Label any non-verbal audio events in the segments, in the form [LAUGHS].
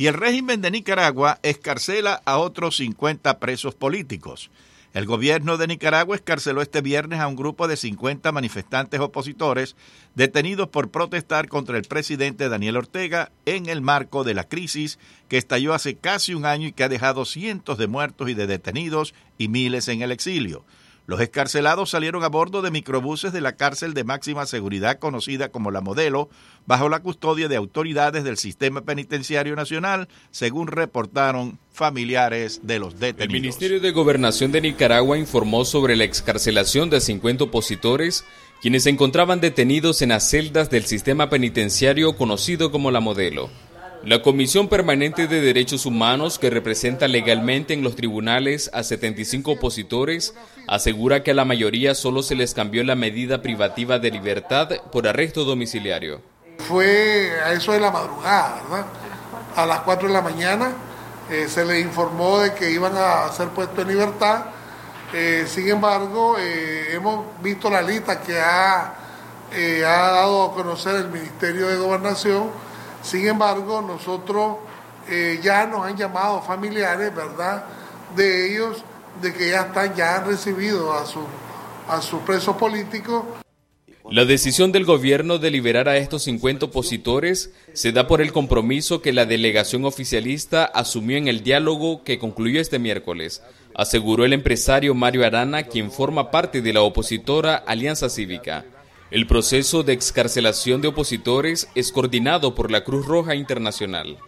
Y el régimen de Nicaragua escarcela a otros 50 presos políticos. El gobierno de Nicaragua escarceló este viernes a un grupo de 50 manifestantes opositores detenidos por protestar contra el presidente Daniel Ortega en el marco de la crisis que estalló hace casi un año y que ha dejado cientos de muertos y de detenidos y miles en el exilio. Los escarcelados salieron a bordo de microbuses de la cárcel de máxima seguridad conocida como La Modelo, bajo la custodia de autoridades del sistema penitenciario nacional, según reportaron familiares de los detenidos. El Ministerio de Gobernación de Nicaragua informó sobre la excarcelación de 50 opositores, quienes se encontraban detenidos en las celdas del sistema penitenciario conocido como La Modelo. La Comisión Permanente de Derechos Humanos, que representa legalmente en los tribunales a 75 opositores, asegura que a la mayoría solo se les cambió la medida privativa de libertad por arresto domiciliario. Fue a eso de la madrugada, ¿verdad? A las 4 de la mañana eh, se les informó de que iban a ser puestos en libertad. Eh, sin embargo, eh, hemos visto la lista que ha, ha dado a conocer el Ministerio de Gobernación sin embargo, nosotros eh, ya nos han llamado familiares, ¿verdad? De ellos, de que ya están, ya han recibido a su, a sus presos políticos. La decisión del gobierno de liberar a estos 50 opositores se da por el compromiso que la delegación oficialista asumió en el diálogo que concluyó este miércoles, aseguró el empresario Mario Arana, quien forma parte de la opositora Alianza Cívica. El proceso de excarcelación de opositores es coordinado por la Cruz Roja Internacional.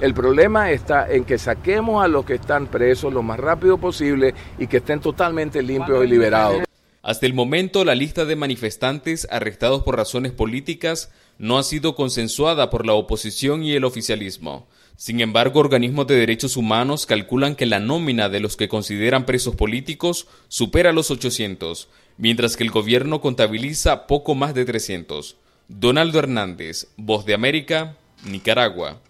El problema está en que saquemos a los que están presos lo más rápido posible y que estén totalmente limpios y liberados. Hasta el momento, la lista de manifestantes arrestados por razones políticas no ha sido consensuada por la oposición y el oficialismo. Sin embargo, organismos de derechos humanos calculan que la nómina de los que consideran presos políticos supera los 800, mientras que el gobierno contabiliza poco más de 300. Donaldo Hernández, Voz de América, Nicaragua.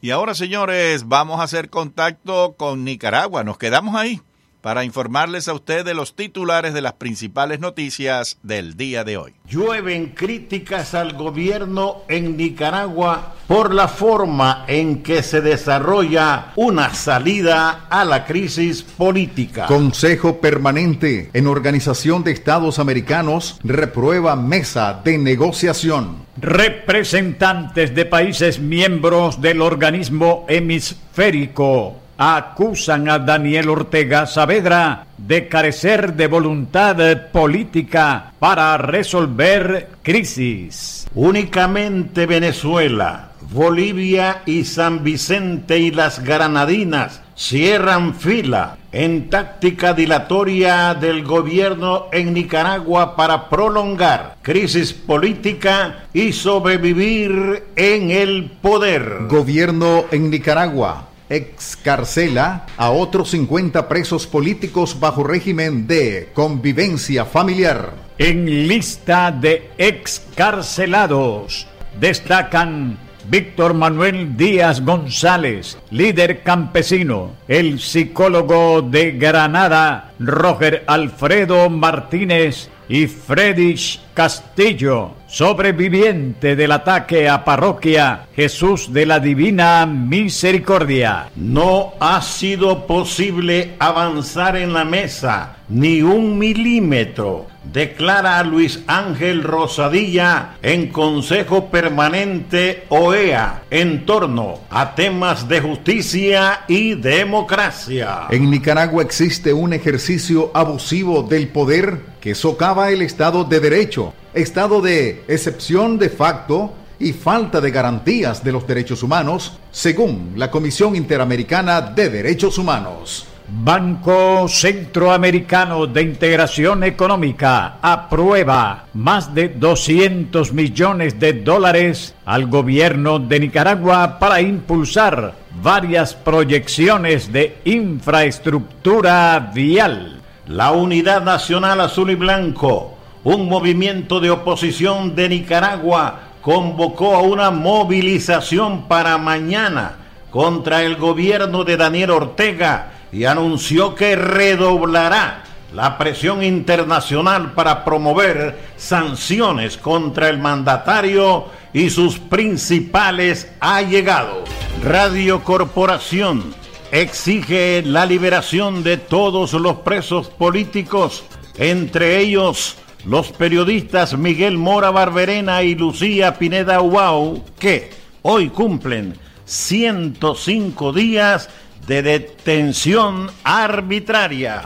Y ahora, señores, vamos a hacer contacto con Nicaragua. Nos quedamos ahí para informarles a ustedes los titulares de las principales noticias del día de hoy. Llueven críticas al gobierno en Nicaragua por la forma en que se desarrolla una salida a la crisis política. Consejo Permanente en Organización de Estados Americanos reprueba mesa de negociación. Representantes de países miembros del organismo hemisférico acusan a Daniel Ortega Saavedra de carecer de voluntad política para resolver crisis. Únicamente Venezuela, Bolivia y San Vicente y las Granadinas cierran fila en táctica dilatoria del gobierno en Nicaragua para prolongar crisis política y sobrevivir en el poder. Gobierno en Nicaragua excarcela a otros 50 presos políticos bajo régimen de convivencia familiar. En lista de excarcelados destacan Víctor Manuel Díaz González, líder campesino, el psicólogo de Granada, Roger Alfredo Martínez y Friedrich Castillo, sobreviviente del ataque a parroquia Jesús de la Divina Misericordia. No ha sido posible avanzar en la mesa ni un milímetro, declara Luis Ángel Rosadilla en Consejo Permanente OEA en torno a temas de justicia y democracia. En Nicaragua existe un ejercicio abusivo del poder que socava el Estado de Derecho estado de excepción de facto y falta de garantías de los derechos humanos, según la Comisión Interamericana de Derechos Humanos. Banco Centroamericano de Integración Económica aprueba más de 200 millones de dólares al gobierno de Nicaragua para impulsar varias proyecciones de infraestructura vial. La Unidad Nacional Azul y Blanco un movimiento de oposición de Nicaragua convocó a una movilización para mañana contra el gobierno de Daniel Ortega y anunció que redoblará la presión internacional para promover sanciones contra el mandatario y sus principales allegados. Radio Corporación exige la liberación de todos los presos políticos, entre ellos los periodistas Miguel Mora Barberena y Lucía Pineda Uau, que hoy cumplen 105 días de detención arbitraria.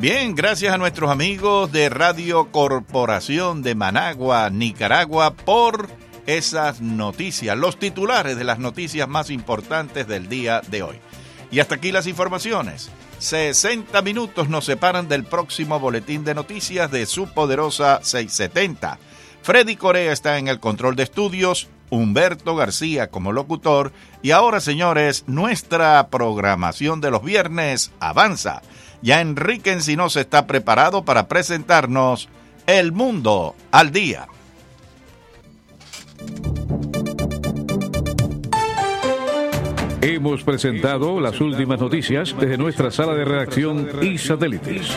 Bien, gracias a nuestros amigos de Radio Corporación de Managua, Nicaragua, por esas noticias, los titulares de las noticias más importantes del día de hoy. Y hasta aquí las informaciones. 60 minutos nos separan del próximo boletín de noticias de su poderosa 670. Freddy Corea está en el control de estudios, Humberto García como locutor y ahora señores, nuestra programación de los viernes avanza. Ya Enrique Encinosa está preparado para presentarnos El Mundo al Día. Hemos presentado las últimas noticias desde nuestra sala de redacción y satélites.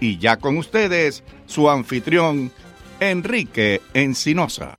Y ya con ustedes, su anfitrión, Enrique Encinosa.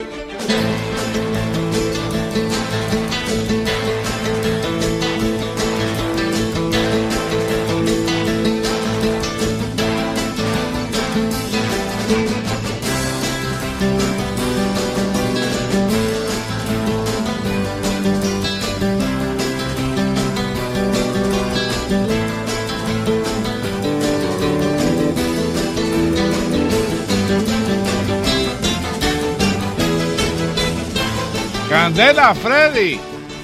Candela, Freddy.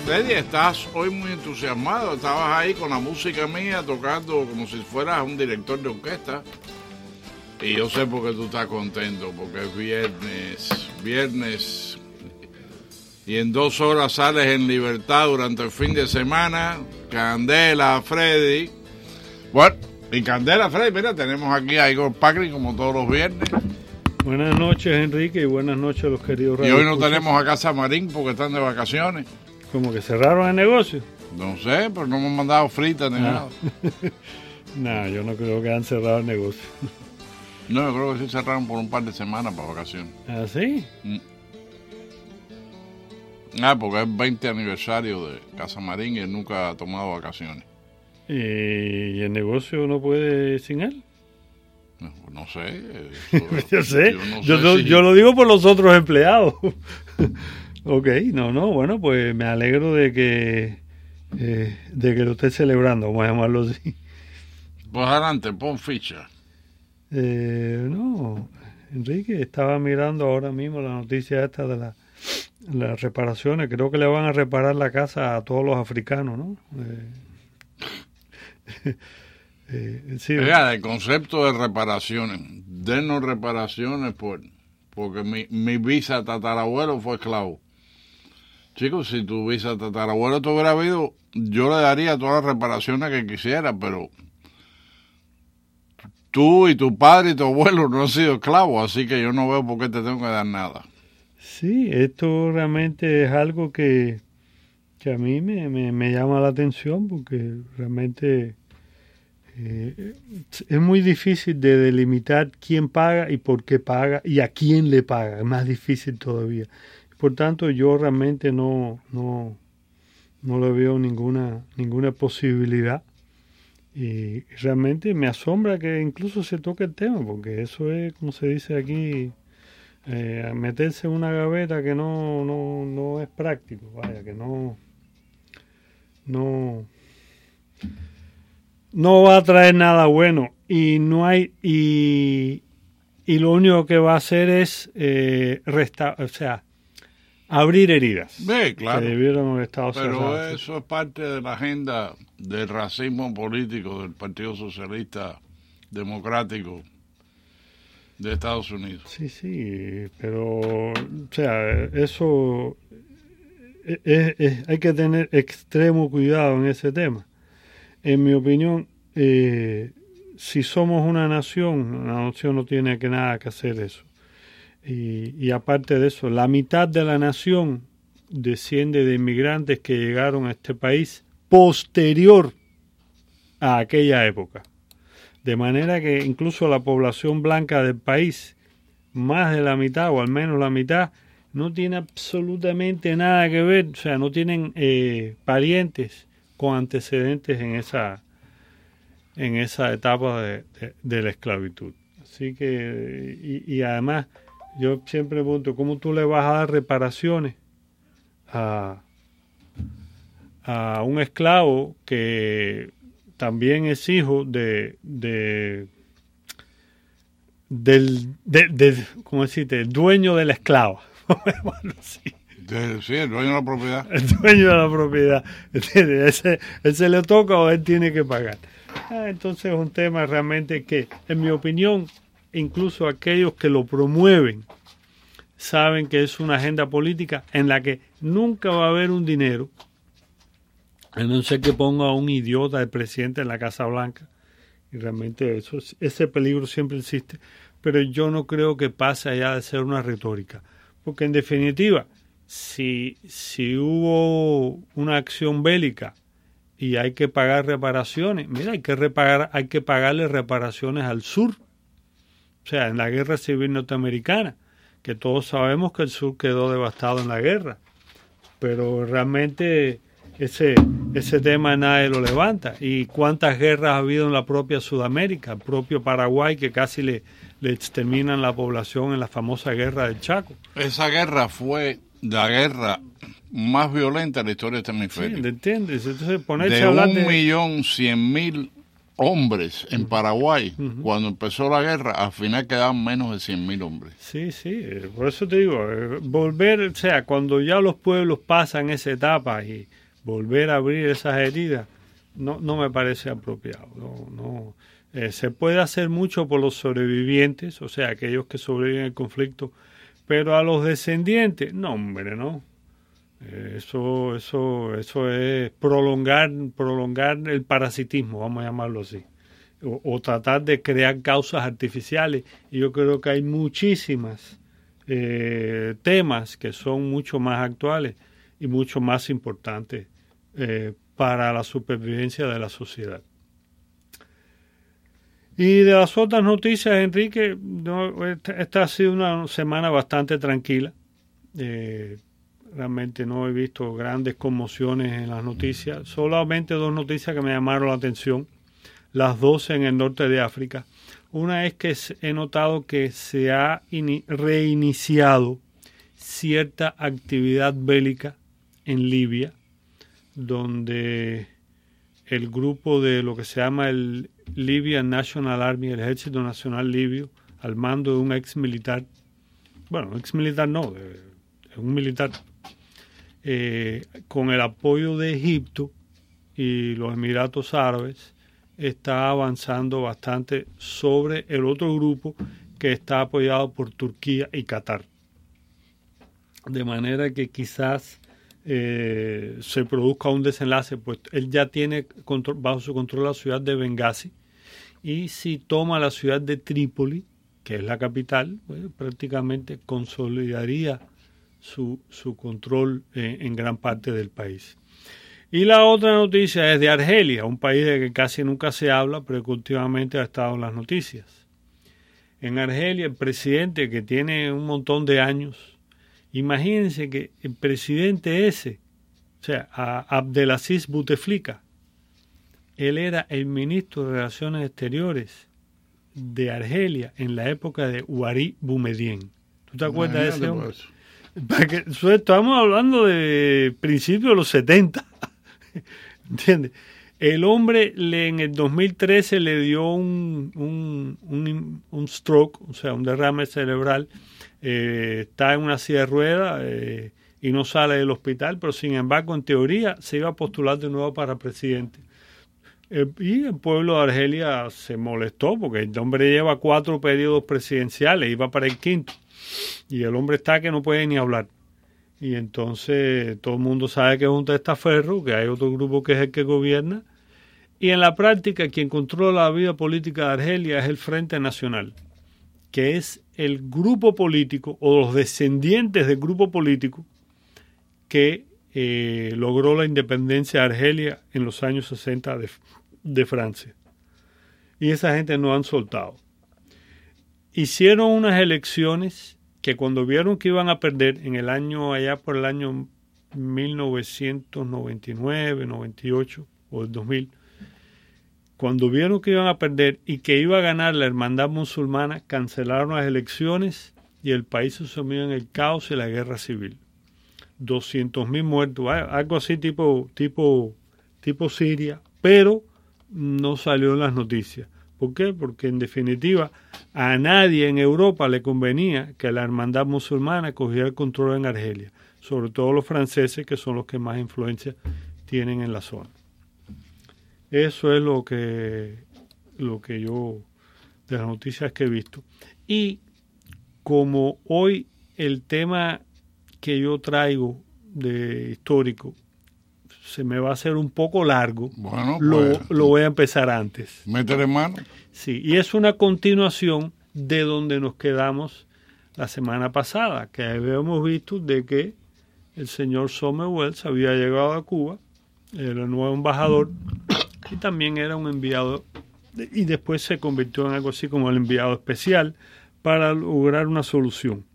Freddy, estás hoy muy entusiasmado. Estabas ahí con la música mía tocando como si fueras un director de orquesta. Y yo sé por qué tú estás contento, porque es viernes, viernes. Y en dos horas sales en libertad durante el fin de semana. Candela, Freddy. Bueno, y Candela, Freddy, mira, tenemos aquí a Igor Pacri como todos los viernes. Buenas noches, Enrique, y buenas noches a los queridos Y hoy no tenemos a Casa Marín porque están de vacaciones. Como que cerraron el negocio. No sé, pero no hemos mandado fritas ni nada. [LAUGHS] no, yo no creo que han cerrado el negocio. No, yo creo que sí cerraron por un par de semanas para vacaciones. ¿Ah, sí? Mm. Ah, porque es 20 aniversario de Casa Marín y él nunca ha tomado vacaciones. ¿Y el negocio no puede sin él? No, sé. [LAUGHS] yo sé. Yo, no sé yo, lo digo por los otros empleados. [LAUGHS] ok, no, no, bueno, pues me alegro de que, eh, de que lo esté celebrando, vamos a llamarlo así. Pues adelante, pon ficha. Eh, no, Enrique, estaba mirando ahora mismo la noticia esta de la, las reparaciones. Creo que le van a reparar la casa a todos los africanos, ¿no? Eh, [LAUGHS] Eh, sí, el concepto de reparaciones. Denos reparaciones por, porque mi, mi visa tatarabuelo fue esclavo. Chicos, si tu visa tatarabuelo te hubiera habido, yo le daría todas las reparaciones que quisiera, pero tú y tu padre y tu abuelo no han sido esclavos, así que yo no veo por qué te tengo que dar nada. Sí, esto realmente es algo que, que a mí me, me, me llama la atención porque realmente eh, es muy difícil de delimitar quién paga y por qué paga y a quién le paga. Es más difícil todavía. Por tanto, yo realmente no, no, no le veo ninguna, ninguna posibilidad. Y realmente me asombra que incluso se toque el tema, porque eso es, como se dice aquí, eh, meterse en una gaveta que no, no, no es práctico, vaya, que no, no, no va a traer nada bueno y no hay y, y lo único que va a hacer es eh, o sea abrir heridas sí, claro. que debieron haber estado pero eso es parte de la agenda del racismo político del Partido Socialista democrático de Estados Unidos. Sí, sí, pero, o sea, eso hay que tener extremo cuidado en ese tema. En mi opinión, eh, si somos una nación, la nación no tiene que nada que hacer eso. Y, y aparte de eso, la mitad de la nación desciende de inmigrantes que llegaron a este país posterior a aquella época. De manera que incluso la población blanca del país, más de la mitad o al menos la mitad, no tiene absolutamente nada que ver, o sea, no tienen eh, parientes con antecedentes en esa, en esa etapa de, la esclavitud. Así que, y, y, además, yo siempre pregunto, ¿cómo tú le vas a dar reparaciones a, a un esclavo que también es hijo de, de del, de, ¿cómo decirte? dueño de la esclava. [LAUGHS] el dueño de la propiedad. [LAUGHS] El dueño de la propiedad. [LAUGHS] Ese, ese le toca o él tiene que pagar. Ah, entonces es un tema realmente que, en mi opinión, incluso aquellos que lo promueven saben que es una agenda política en la que nunca va a haber un dinero, a no ser que ponga a un idiota de presidente en la Casa Blanca. Y realmente eso, ese peligro siempre existe. Pero yo no creo que pase allá de ser una retórica. Porque en definitiva, si, si hubo una acción bélica y hay que pagar reparaciones, mira, hay que, repagar, hay que pagarle reparaciones al sur. O sea, en la guerra civil norteamericana, que todos sabemos que el sur quedó devastado en la guerra. Pero realmente ese, ese tema nadie lo levanta. ¿Y cuántas guerras ha habido en la propia Sudamérica? El propio Paraguay que casi le, le exterminan la población en la famosa guerra del Chaco. Esa guerra fue la guerra más violenta de la historia de este hemisferio. Sí, ¿entiendes? Entonces, de un millón cien mil hombres en Paraguay, cuando empezó la guerra, al final quedaban menos de cien mil hombres. Sí, sí, eh, por eso te digo, eh, volver, o sea, cuando ya los pueblos pasan esa etapa y volver a abrir esas heridas, no, no me parece apropiado. No, no, eh, se puede hacer mucho por los sobrevivientes, o sea, aquellos que sobreviven al conflicto, pero a los descendientes, no, hombre, no. Eh, eso, eso, eso es prolongar, prolongar el parasitismo, vamos a llamarlo así, o, tratar de crear causas artificiales. Y yo creo que hay muchísimas eh, temas que son mucho más actuales y mucho más importantes para la supervivencia de la sociedad. Y de las otras noticias, Enrique, esta, ha sido una semana bastante tranquila. Eh, realmente no he visto grandes conmociones en las noticias. Solamente dos noticias que me llamaron la atención. Las dos en el norte de África. Una es que he notado que se ha reiniciado cierta actividad bélica en Libia, donde el grupo de lo que se llama el Libyan National Army, el Ejército Nacional Libio, al mando de un ex militar, bueno, ex militar no, de, un militar, eh, con el apoyo de Egipto y los Emiratos Árabes, está avanzando bastante sobre el otro grupo que está apoyado por Turquía y Qatar. De manera que quizás eh, se produzca un desenlace, pues él ya tiene bajo su control la ciudad de Benghazi y si toma la ciudad de Trípoli, que es la capital, pues, prácticamente consolidaría su, su control en gran parte del país. Y la otra noticia es de Argelia, un país de que casi nunca se habla, pero que últimamente ha estado en las noticias. En Argelia, el presidente que tiene un montón de años, Imagínense que el presidente ese, o sea, Abdelaziz Bouteflika, él era el ministro de Relaciones Exteriores de Argelia en la época de Ouari Boumediene. ¿Tú te acuerdas de ese hombre? estamos hablando de principios de los 70. [LAUGHS] ¿Entiendes? El hombre le, en el 2013 le dio un, un, un, un stroke, o sea, un derrame cerebral eh, está en una silla de ruedas eh, y no sale del hospital, pero sin embargo, en teoría, se iba a postular de nuevo para presidente. Eh, y el pueblo de Argelia se molestó porque el hombre lleva cuatro periodos presidenciales, iba para el quinto. Y el hombre está que no puede ni hablar. Y entonces todo el mundo sabe que es un testaferro, que hay otro grupo que es el que gobierna. Y en la práctica quien controla la vida política de Argelia es el Frente Nacional, que es el grupo político o los descendientes del grupo político que eh, logró la independencia de Argelia en los años 60 de, de Francia. Y esa gente no han soltado. Hicieron unas elecciones que cuando vieron que iban a perder en el año, allá por el año 1999, 98 o el 2000, cuando vieron que iban a perder y que iba a ganar la hermandad musulmana, cancelaron las elecciones y el país se sumió en el caos y la guerra civil. 200.000 muertos, algo así tipo, tipo, tipo Siria, pero no salió en las noticias. ¿Por qué? Porque en definitiva a nadie en Europa le convenía que la hermandad musulmana cogiera el control en Argelia, sobre todo los franceses que son los que más influencia tienen en la zona. Eso es lo que, lo que yo, de las noticias que he visto. Y como hoy el tema que yo traigo de histórico se me va a hacer un poco largo, Bueno, lo, pues, lo voy a empezar antes. métele mano. Sí, y es una continuación de donde nos quedamos la semana pasada, que habíamos visto de que el señor Sommerwells había llegado a Cuba, era el nuevo embajador, y también era un enviado, y después se convirtió en algo así como el enviado especial para lograr una solución.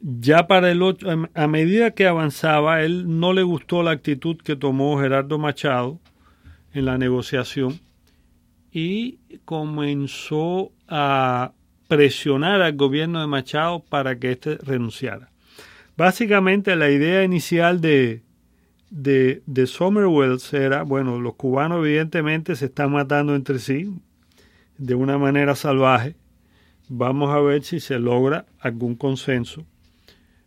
Ya para el 8, a medida que avanzaba, él no le gustó la actitud que tomó Gerardo Machado en la negociación y comenzó a presionar al gobierno de Machado para que éste renunciara. Básicamente la idea inicial de, de, de Somerwells era, bueno, los cubanos evidentemente se están matando entre sí de una manera salvaje, vamos a ver si se logra algún consenso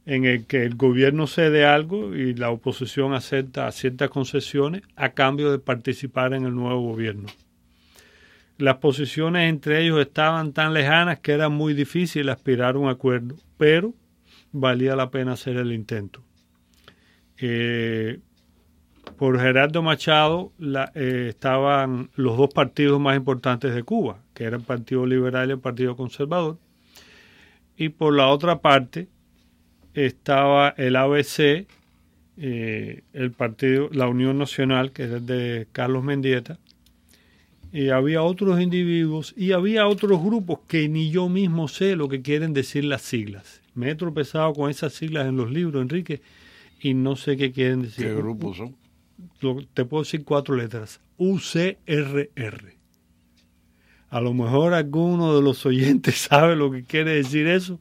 en el que el gobierno cede algo y la oposición acepta ciertas concesiones a cambio de participar en el nuevo gobierno. Las posiciones entre ellos estaban tan lejanas que era muy difícil aspirar a un acuerdo, pero valía la pena hacer el intento. Eh, por Gerardo Machado eh, estaban los dos partidos más importantes de Cuba, que eran el Partido Liberal y el Partido Conservador, y por la otra parte estaba el ABC, eh, el partido, la Unión Nacional, que es de Carlos Mendieta, y había otros individuos y había otros grupos que ni yo mismo sé lo que quieren decir las siglas. Me he tropezado con esas siglas en los libros, Enrique, y no sé qué quieren decir. ¿Qué grupos son? Te puedo decir cuatro letras. UCRR. A lo mejor alguno de los oyentes [LAUGHS] sabe lo que quiere decir eso,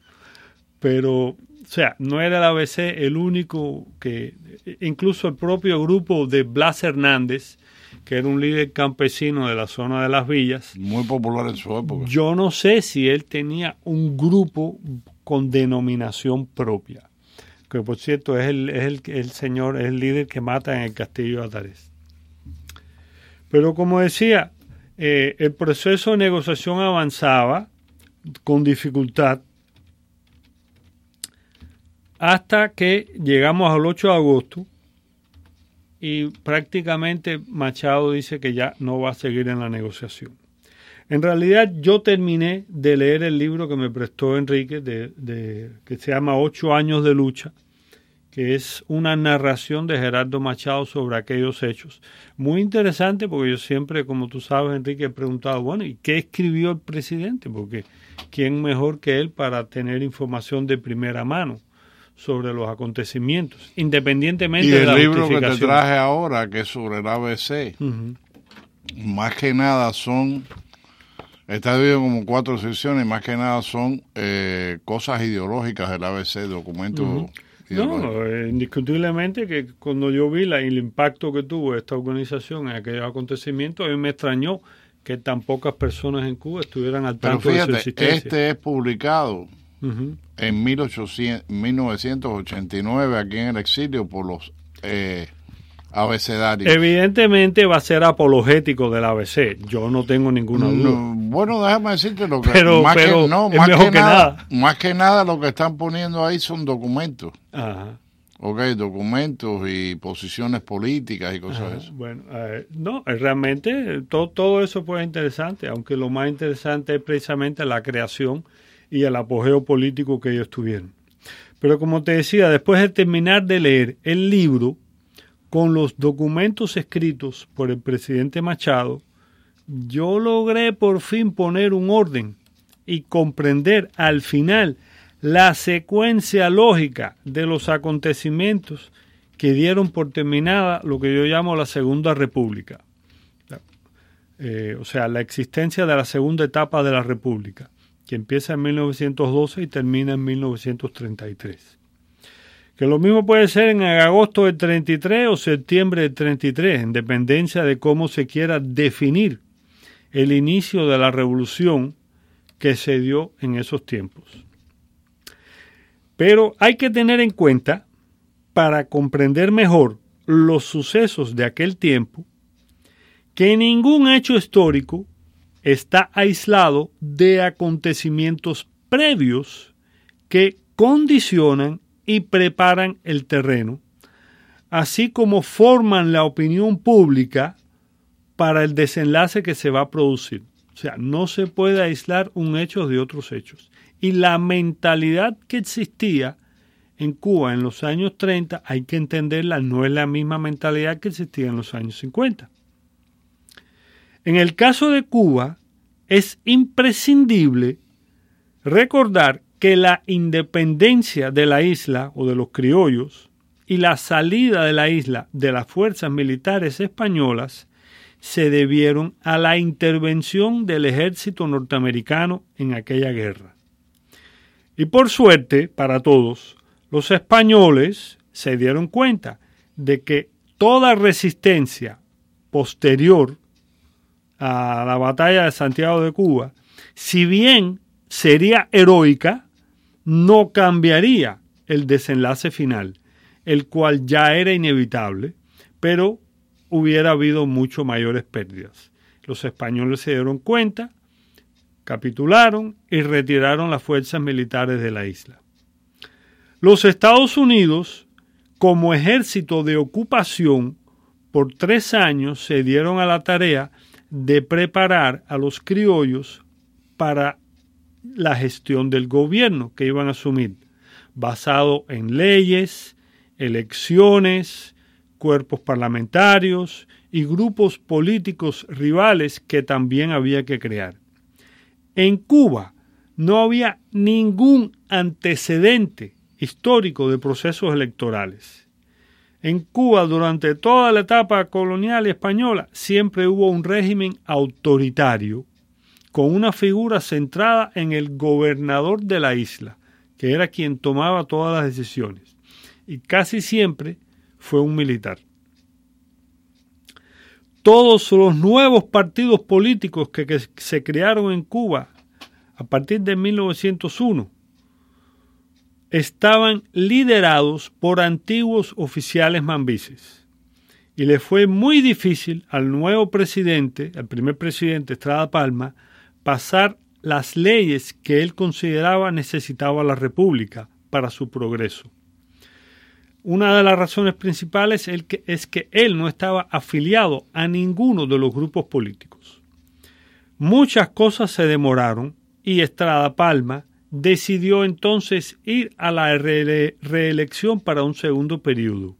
pero, o sea, no era el ABC el único que, incluso el propio grupo de Blas Hernández, que era un líder campesino de la zona de las villas. Muy popular en su época. Yo no sé si él tenía un grupo con denominación propia, que por cierto es el, es el, el señor, es el líder que mata en el castillo de Atares. Pero como decía, eh, el proceso de negociación avanzaba con dificultad hasta que llegamos al 8 de agosto y prácticamente Machado dice que ya no va a seguir en la negociación. En realidad yo terminé de leer el libro que me prestó Enrique, de, de, que se llama Ocho años de lucha, que es una narración de Gerardo Machado sobre aquellos hechos. Muy interesante porque yo siempre, como tú sabes, Enrique, he preguntado, bueno, ¿y qué escribió el presidente? Porque ¿quién mejor que él para tener información de primera mano? sobre los acontecimientos, independientemente y de el la libro que te traje ahora, que es sobre el ABC, uh -huh. más que nada son, está dividido como cuatro secciones, más que nada son eh, cosas ideológicas del ABC, documentos. Uh -huh. No, eh, indiscutiblemente que cuando yo vi la, el impacto que tuvo esta organización en aquellos acontecimientos, a mí me extrañó que tan pocas personas en Cuba estuvieran al tanto Pero fíjate, de su existencia. Este es publicado uh -huh. en 1800, 1989 aquí en el exilio por los eh, abecedario. Evidentemente va a ser apologético del ABC, yo no tengo ninguna duda. No, bueno, déjame decirte lo que Pero- más, pero que, no, es más, mejor que que nada, nada. más que nada lo que están poniendo ahí son documentos. Ajá. Ok, documentos y posiciones políticas y cosas de eso. Bueno, eh, no, realmente todo, todo eso es interesante, aunque lo más interesante es precisamente la creación y el apogeo político que ellos tuvieron. Pero como te decía, después de terminar de leer el libro con los documentos escritos por el presidente Machado, yo logré por fin poner un orden y comprender al final la secuencia lógica de los acontecimientos que dieron por terminada lo que yo llamo la Segunda República. Eh, o sea, la existencia de la segunda etapa de la República, que empieza en 1912 y termina en 1933. Que lo mismo puede ser en agosto del 33 o septiembre del 33, en dependencia de cómo se quiera definir el inicio de la revolución que se dio en esos tiempos. Pero hay que tener en cuenta, para comprender mejor los sucesos de aquel tiempo, que ningún hecho histórico está aislado de acontecimientos previos que condicionan y preparan el terreno, así como forman la opinión pública para el desenlace que se va a producir. O sea, no se puede aislar un hecho de otros hechos. Y la mentalidad que existía en Cuba en los años 30, hay que entenderla, no es la misma mentalidad que existía en los años 50. En el caso de Cuba, es imprescindible recordar que la independencia de la isla o de los criollos y la salida de la isla de las fuerzas militares españolas se debieron a la intervención del ejército norteamericano en aquella guerra. Y por suerte, para todos, los españoles se dieron cuenta de que toda resistencia posterior a la batalla de Santiago de Cuba, si bien sería heroica, no cambiaría el desenlace final, el cual ya era inevitable, pero hubiera habido mucho mayores pérdidas. Los españoles se dieron cuenta, capitularon y retiraron las fuerzas militares de la isla. Los Estados Unidos, como ejército de ocupación, por tres años se dieron a la tarea de preparar a los criollos para la gestión del gobierno que iban a asumir, basado en leyes, elecciones, cuerpos parlamentarios y grupos políticos rivales que también había que crear. En Cuba no había ningún antecedente histórico de procesos electorales. En Cuba, durante toda la etapa colonial española, siempre hubo un régimen autoritario, con una figura centrada en el gobernador de la isla, que era quien tomaba todas las decisiones, y casi siempre fue un militar. Todos los nuevos partidos políticos que, se crearon en Cuba a partir de 1901 estaban liderados por antiguos oficiales mambises. Y le fue muy difícil al nuevo presidente, al primer presidente Estrada Palma, pasar las leyes que él consideraba necesitaba la República para su progreso. Una de las razones principales es que él no estaba afiliado a ninguno de los grupos políticos. Muchas cosas se demoraron y Estrada Palma decidió entonces ir a la re reelección para un segundo periodo,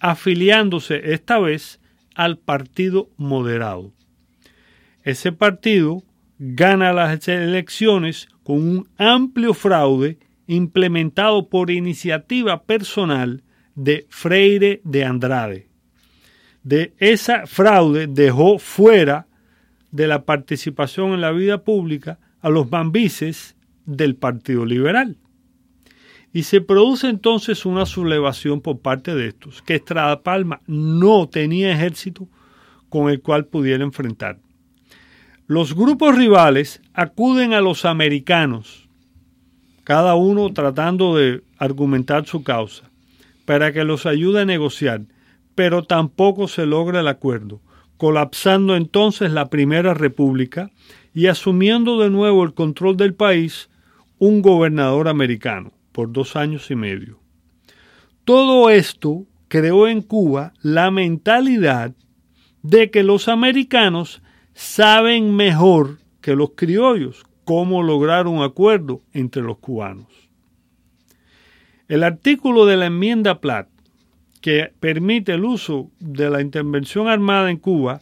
afiliándose esta vez al Partido Moderado. Ese partido gana las elecciones con un amplio fraude implementado por iniciativa personal de Freire de Andrade. De esa fraude dejó fuera de la participación en la vida pública a los mambises del Partido Liberal. Y se produce entonces una sublevación por parte de estos, que Estrada Palma no tenía ejército con el cual pudiera enfrentar. Los grupos rivales acuden a los americanos, cada uno tratando de argumentar su causa, para que los ayude a negociar, pero tampoco se logra el acuerdo, colapsando entonces la Primera República y asumiendo de nuevo el control del país un gobernador americano por dos años y medio. Todo esto creó en Cuba la mentalidad de que los americanos saben mejor que los criollos cómo lograr un acuerdo entre los cubanos. El artículo de la enmienda Platt que permite el uso de la intervención armada en Cuba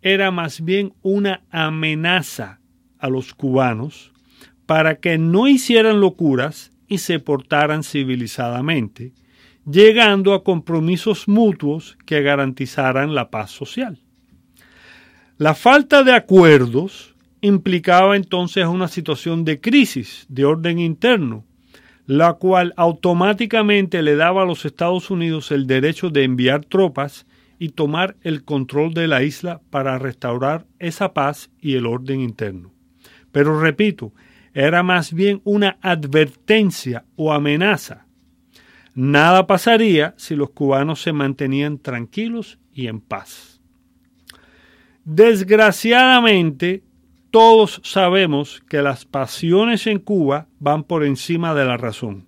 era más bien una amenaza a los cubanos para que no hicieran locuras y se portaran civilizadamente, llegando a compromisos mutuos que garantizaran la paz social. La falta de acuerdos implicaba entonces una situación de crisis de orden interno, la cual automáticamente le daba a los Estados Unidos el derecho de enviar tropas y tomar el control de la isla para restaurar esa paz y el orden interno. Pero repito, era más bien una advertencia o amenaza. Nada pasaría si los cubanos se mantenían tranquilos y en paz. Desgraciadamente, todos sabemos que las pasiones en Cuba van por encima de la razón.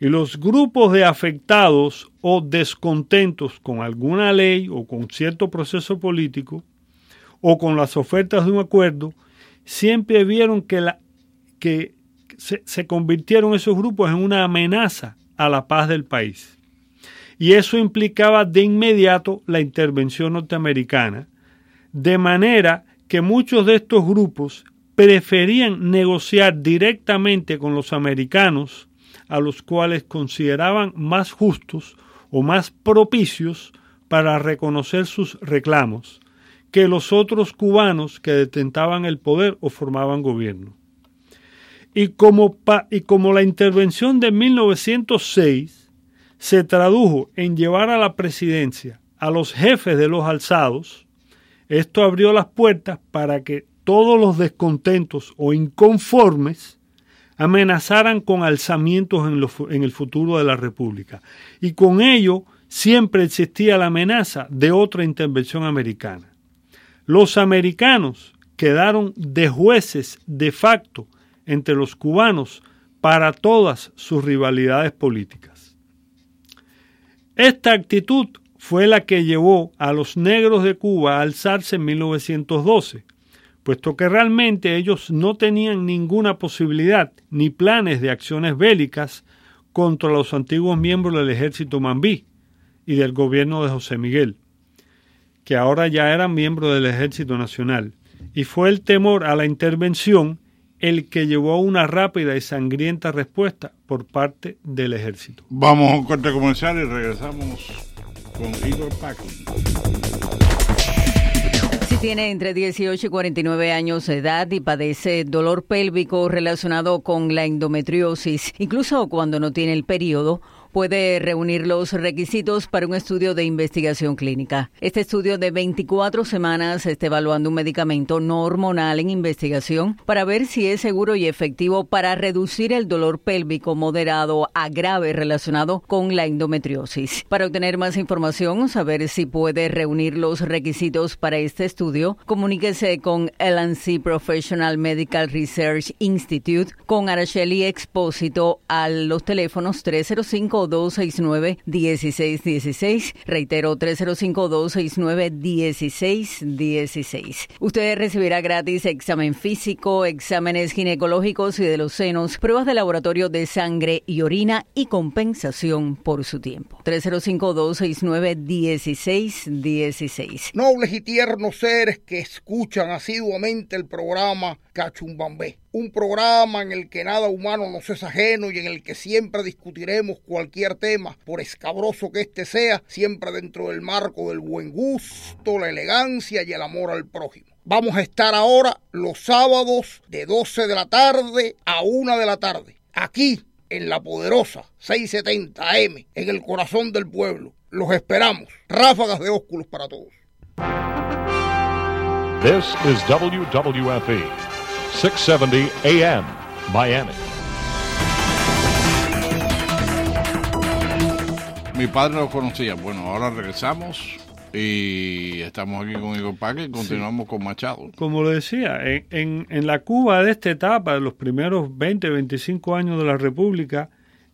Y los grupos de afectados o descontentos con alguna ley o con cierto proceso político o con las ofertas de un acuerdo, siempre vieron que, la, que se, se convirtieron esos grupos en una amenaza a la paz del país. Y eso implicaba de inmediato la intervención norteamericana, de manera que muchos de estos grupos preferían negociar directamente con los americanos, a los cuales consideraban más justos o más propicios para reconocer sus reclamos, que los otros cubanos que detentaban el poder o formaban gobierno. Y como, y como la intervención de 1906 se tradujo en llevar a la presidencia a los jefes de los alzados, esto abrió las puertas para que todos los descontentos o inconformes amenazaran con alzamientos en, en, el futuro de la República. Y con ello siempre existía la amenaza de otra intervención americana. Los americanos quedaron de jueces de facto entre los cubanos para todas sus rivalidades políticas. Esta actitud fue la que llevó a los negros de Cuba a alzarse en 1912, puesto que realmente ellos no tenían ninguna posibilidad ni planes de acciones bélicas contra los antiguos miembros del ejército Mambí y del gobierno de José Miguel, que ahora ya eran miembros del ejército nacional, y fue el temor a la intervención el que llevó a una rápida y sangrienta respuesta por parte del ejército. Vamos a un corte comercial y regresamos si tiene entre 18 y 49 años de edad y padece dolor pélvico relacionado con la endometriosis, incluso cuando no tiene el periodo, puede reunir los requisitos para un estudio de investigación clínica. Este estudio de 24 semanas está evaluando un medicamento no hormonal en investigación para ver si es seguro y efectivo para reducir el dolor pélvico moderado a grave relacionado con la endometriosis. Para obtener más información, saber si puede reunir los requisitos para este estudio, comuníquese con LNC Professional Medical Research Institute con Araceli Expósito a los teléfonos 305 305-269-1616. Reitero, 305-269-1616. Usted recibirá gratis examen físico, exámenes ginecológicos y de los senos, pruebas de laboratorio de sangre y orina y compensación por su tiempo. 305-269-1616. Nobles y tiernos seres que escuchan asiduamente el programa Cachumbambé un programa en el que nada humano nos es ajeno y en el que siempre discutiremos cualquier tema, por escabroso que éste sea, siempre dentro del marco del buen gusto, la elegancia y el amor al prójimo. Vamos a estar ahora los sábados de 12 de la tarde a 1 de la tarde, aquí en la poderosa 670 AM, en el corazón del pueblo. Los esperamos. Ráfagas de ósculos para todos. This is WWFE. 670 AM, Miami. Mi padre lo conocía. Bueno, ahora regresamos y estamos aquí con Igor Paque y continuamos con Machado. Como lo decía, en, en, la Cuba de esta etapa, de los primeros 20, 25 años de la República,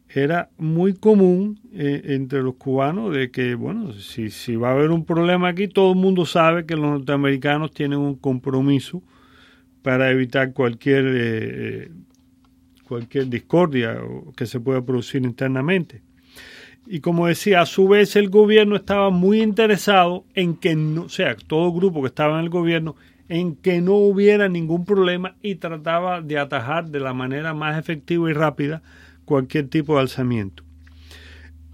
era muy común eh, entre los cubanos de que, bueno, si, si va a haber un problema aquí, todo el mundo sabe que los norteamericanos tienen un compromiso para evitar cualquier, eh, eh, cualquier discordia que se pueda producir internamente. Y como decía, a su vez el gobierno estaba muy interesado en que, no, o sea, todo grupo que estaba en el gobierno, en que no hubiera ningún problema y trataba de atajar de la manera más efectiva y rápida cualquier tipo de alzamiento.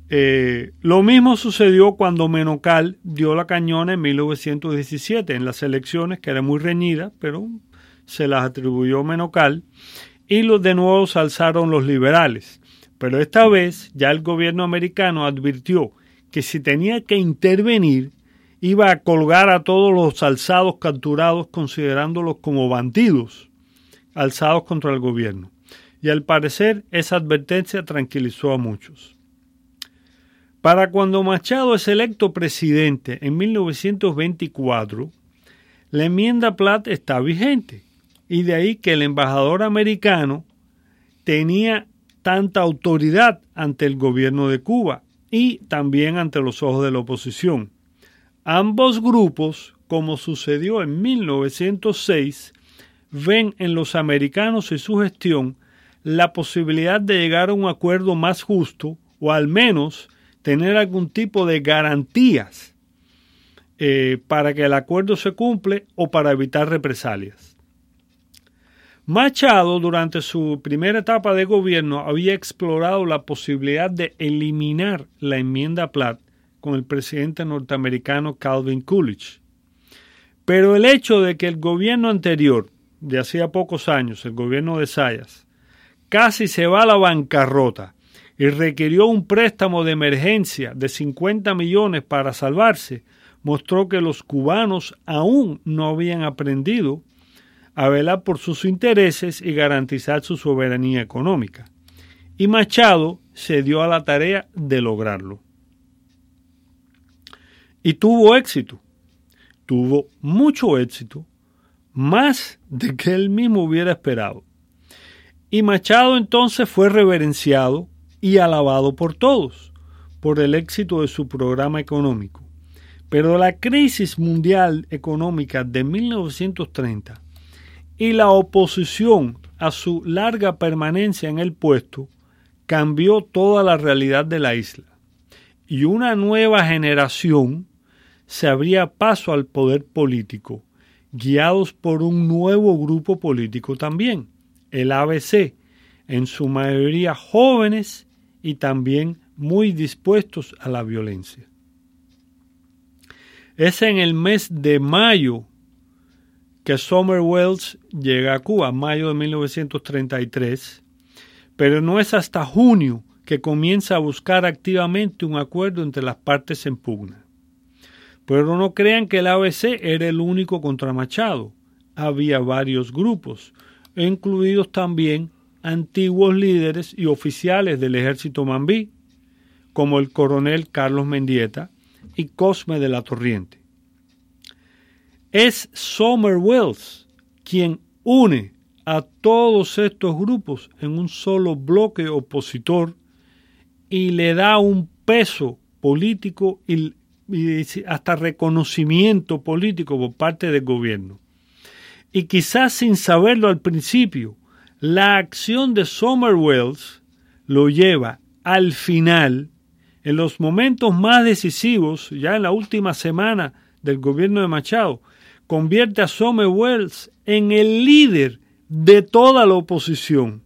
Eh, lo mismo sucedió cuando Menocal dio la cañona en 1917 en las elecciones, que era muy reñida, pero se las atribuyó Menocal, y los de nuevo se alzaron los liberales. Pero esta vez ya el gobierno americano advirtió que si tenía que intervenir, iba a colgar a todos los alzados capturados considerándolos como bandidos alzados contra el gobierno. Y al parecer esa advertencia tranquilizó a muchos. Para cuando Machado es electo presidente en 1924, la enmienda Platt está vigente y de ahí que el embajador americano tenía tanta autoridad ante el gobierno de Cuba y también ante los ojos de la oposición. Ambos grupos, como sucedió en 1906, ven en los americanos y su gestión la posibilidad de llegar a un acuerdo más justo o al menos tener algún tipo de garantías eh, para que el acuerdo se cumple o para evitar represalias. Machado, durante su primera etapa de gobierno, había explorado la posibilidad de eliminar la enmienda Platt con el presidente norteamericano Calvin Coolidge. Pero el hecho de que el gobierno anterior, de hacía pocos años, el gobierno de Sayas, casi se va a la bancarrota y requirió un préstamo de emergencia de 50 millones para salvarse, mostró que los cubanos aún no habían aprendido a velar por sus intereses y garantizar su soberanía económica. Y Machado se dio a la tarea de lograrlo. Y tuvo éxito, tuvo mucho éxito, más de que él mismo hubiera esperado. Y Machado entonces fue reverenciado y alabado por todos por el éxito de su programa económico. Pero la crisis mundial económica de 1930 y la oposición a su larga permanencia en el puesto cambió toda la realidad de la isla y una nueva generación se abría paso al poder político, guiados por un nuevo grupo político también, el ABC, en su mayoría jóvenes y también muy dispuestos a la violencia. Es en el mes de mayo que Summer Wells llega a Cuba, mayo de 1933, pero no es hasta junio que comienza a buscar activamente un acuerdo entre las partes en pugna. Pero no crean que el ABC era el único contra Machado. Había varios grupos, incluidos también antiguos líderes y oficiales del ejército mambí, como el coronel Carlos Mendieta y Cosme de la Torriente. Es Summer Wells quien une a todos estos grupos en un solo bloque opositor y le da un peso político y, hasta reconocimiento político por parte del gobierno. Y quizás sin saberlo al principio, la acción de Summer Wells lo lleva al final, en los momentos más decisivos, ya en la última semana del gobierno de Machado, convierte a Wells en el líder de toda la oposición.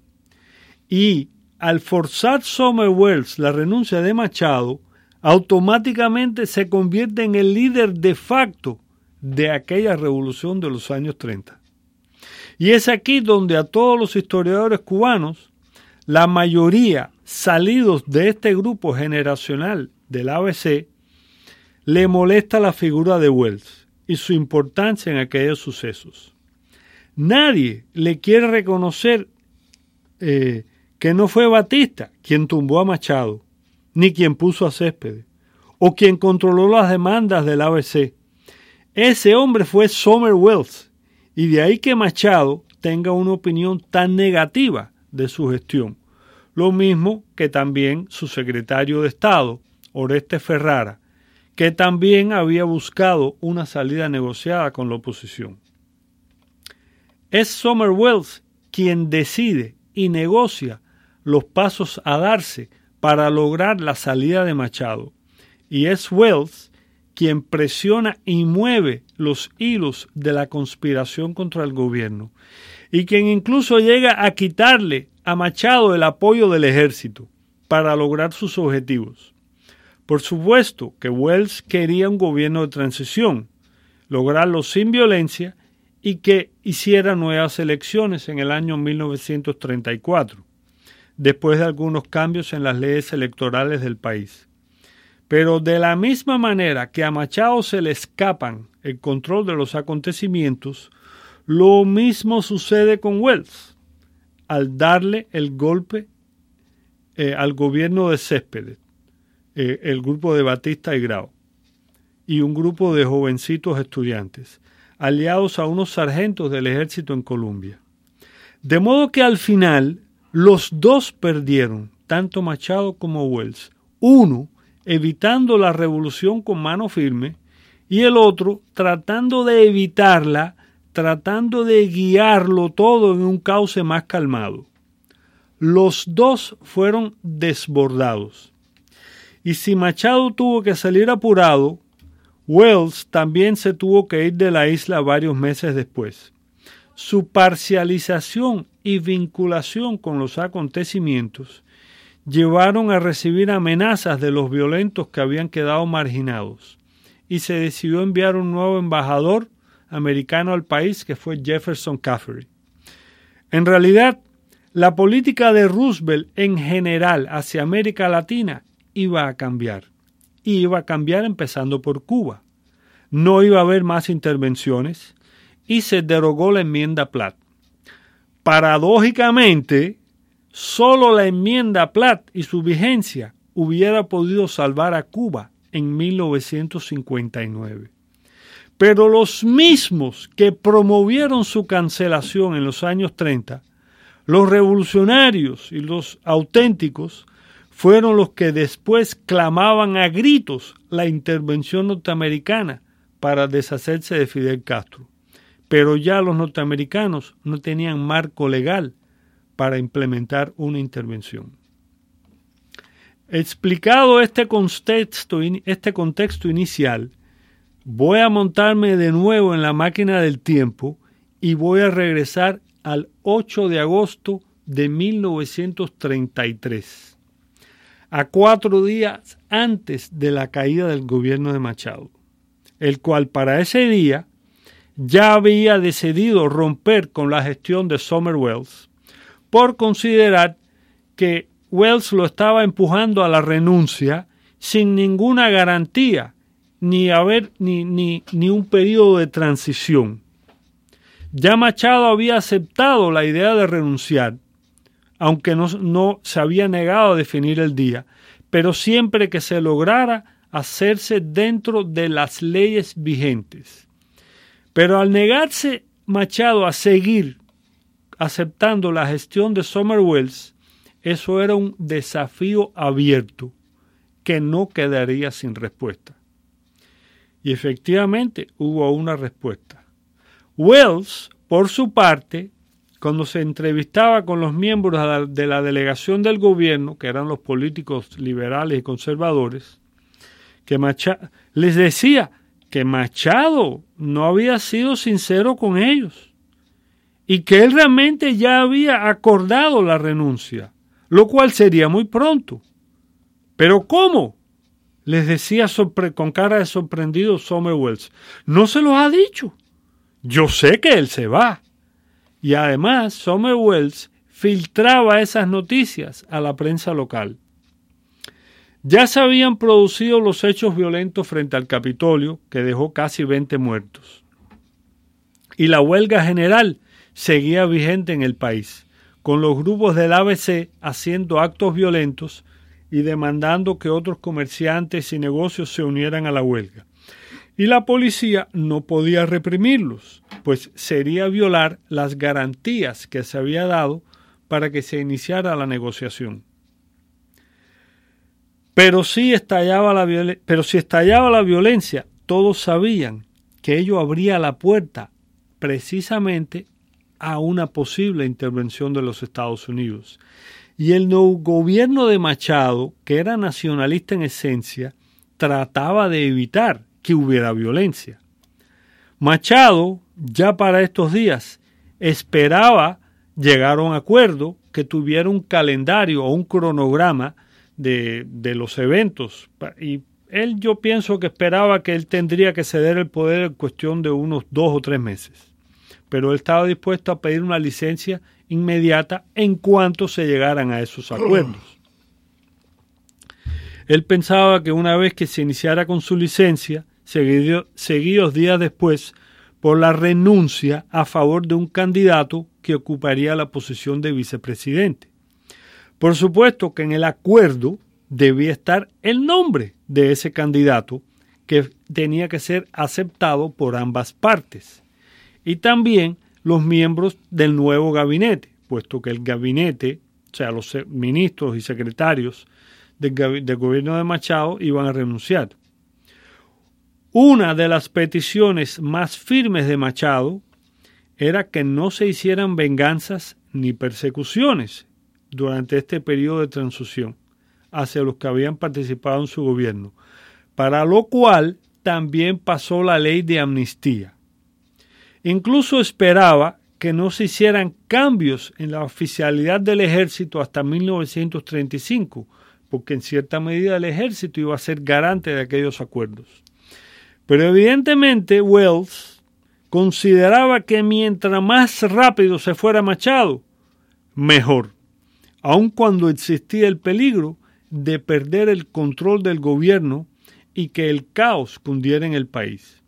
Y al forzar Wells la renuncia de Machado, automáticamente se convierte en el líder de facto de aquella revolución de los años 30. Y es aquí donde a todos los historiadores cubanos, la mayoría salidos de este grupo generacional del ABC, le molesta la figura de Wells y su importancia en aquellos sucesos. Nadie le quiere reconocer eh, que no fue Batista quien tumbó a Machado, ni quien puso a Céspedes, o quien controló las demandas del ABC. Ese hombre fue Summer Wells, y de ahí que Machado tenga una opinión tan negativa de su gestión. Lo mismo que también su secretario de Estado, Oreste Ferrara, que también había buscado una salida negociada con la oposición. Es Summer Wells quien decide y negocia los pasos a darse para lograr la salida de Machado. Y es Wells quien presiona y mueve los hilos de la conspiración contra el gobierno, y quien incluso llega a quitarle a Machado el apoyo del ejército para lograr sus objetivos. Por supuesto que Wells quería un gobierno de transición, lograrlo sin violencia y que hiciera nuevas elecciones en el año 1934, después de algunos cambios en las leyes electorales del país. Pero de la misma manera que a Machado se le escapan el control de los acontecimientos, lo mismo sucede con Wells al darle el golpe eh, al gobierno de Céspedes. Eh, el grupo de Batista y Grau, y un grupo de jovencitos estudiantes, aliados a unos sargentos del ejército en Colombia. De modo que al final los dos perdieron, tanto Machado como Wells, uno evitando la revolución con mano firme y el otro tratando de evitarla, tratando de guiarlo todo en un cauce más calmado. Los dos fueron desbordados. Y si Machado tuvo que salir apurado, Wells también se tuvo que ir de la isla varios meses después. Su parcialización y vinculación con los acontecimientos llevaron a recibir amenazas de los violentos que habían quedado marginados, y se decidió enviar un nuevo embajador americano al país que fue Jefferson Caffery. En realidad, la política de Roosevelt en general hacia América Latina iba a cambiar. Y iba a cambiar empezando por Cuba. No iba a haber más intervenciones y se derogó la enmienda Platt. Paradójicamente, solo la enmienda Platt y su vigencia hubiera podido salvar a Cuba en 1959. Pero los mismos que promovieron su cancelación en los años 30, los revolucionarios y los auténticos, fueron los que después clamaban a gritos la intervención norteamericana para deshacerse de Fidel Castro. Pero ya los norteamericanos no tenían marco legal para implementar una intervención. Explicado este contexto, este inicial, voy a montarme de nuevo en la máquina del tiempo y voy a regresar al 8 de agosto de 1933 a cuatro días antes de la caída del gobierno de Machado, el cual para ese día ya había decidido romper con la gestión de Summer Wells por considerar que Wells lo estaba empujando a la renuncia sin ninguna garantía ni haber ni, ni, ni un periodo de transición. Ya Machado había aceptado la idea de renunciar aunque no, se había negado a definir el día, pero siempre que se lograra hacerse dentro de las leyes vigentes. Pero al negarse Machado a seguir aceptando la gestión de Wells, eso era un desafío abierto que no quedaría sin respuesta. Y efectivamente hubo una respuesta. Wells, por su parte, cuando se entrevistaba con los miembros de la delegación del gobierno, que eran los políticos liberales y conservadores, que les decía que Machado no había sido sincero con ellos y que él realmente ya había acordado la renuncia, lo cual sería muy pronto. Pero ¿cómo? Les decía con cara de sorprendido Wells. No se los ha dicho. Yo sé que él se va. Y además, Summer Wells filtraba esas noticias a la prensa local. Ya se habían producido los hechos violentos frente al Capitolio, que dejó casi 20 muertos. Y la huelga general seguía vigente en el país, con los grupos del ABC haciendo actos violentos y demandando que otros comerciantes y negocios se unieran a la huelga. Y la policía no podía reprimirlos, pues sería violar las garantías que se había dado para que se iniciara la negociación. Pero si estallaba la, pero si estallaba la violencia, todos sabían que ello abría la puerta precisamente a una posible intervención de los Estados Unidos. Y el nuevo gobierno de Machado, que era nacionalista en esencia, trataba de evitar que hubiera violencia. Machado, ya para estos días, esperaba llegar a un acuerdo que tuviera un calendario o un cronograma de, de los eventos. Y él yo pienso que esperaba que él tendría que ceder el poder en cuestión de unos dos o tres meses. Pero él estaba dispuesto a pedir una licencia inmediata en cuanto se llegaran a esos acuerdos. Él pensaba que una vez que se iniciara con su licencia, seguidos días después, por la renuncia a favor de un candidato que ocuparía la posición de vicepresidente. Por supuesto que en el acuerdo debía estar el nombre de ese candidato que tenía que ser aceptado por ambas partes y también los miembros del nuevo gabinete, puesto que el gabinete, o sea, los ministros y secretarios del, gobierno de Machado iban a renunciar. Una de las peticiones más firmes de Machado era que no se hicieran venganzas ni persecuciones durante este periodo de transición hacia los que habían participado en su gobierno, para lo cual también pasó la ley de amnistía. Incluso esperaba que no se hicieran cambios en la oficialidad del ejército hasta 1935, porque en cierta medida el ejército iba a ser garante de aquellos acuerdos. Pero evidentemente Wells consideraba que mientras más rápido se fuera Machado, mejor aun cuando existía el peligro de perder el control del gobierno y que el caos cundiera en el país.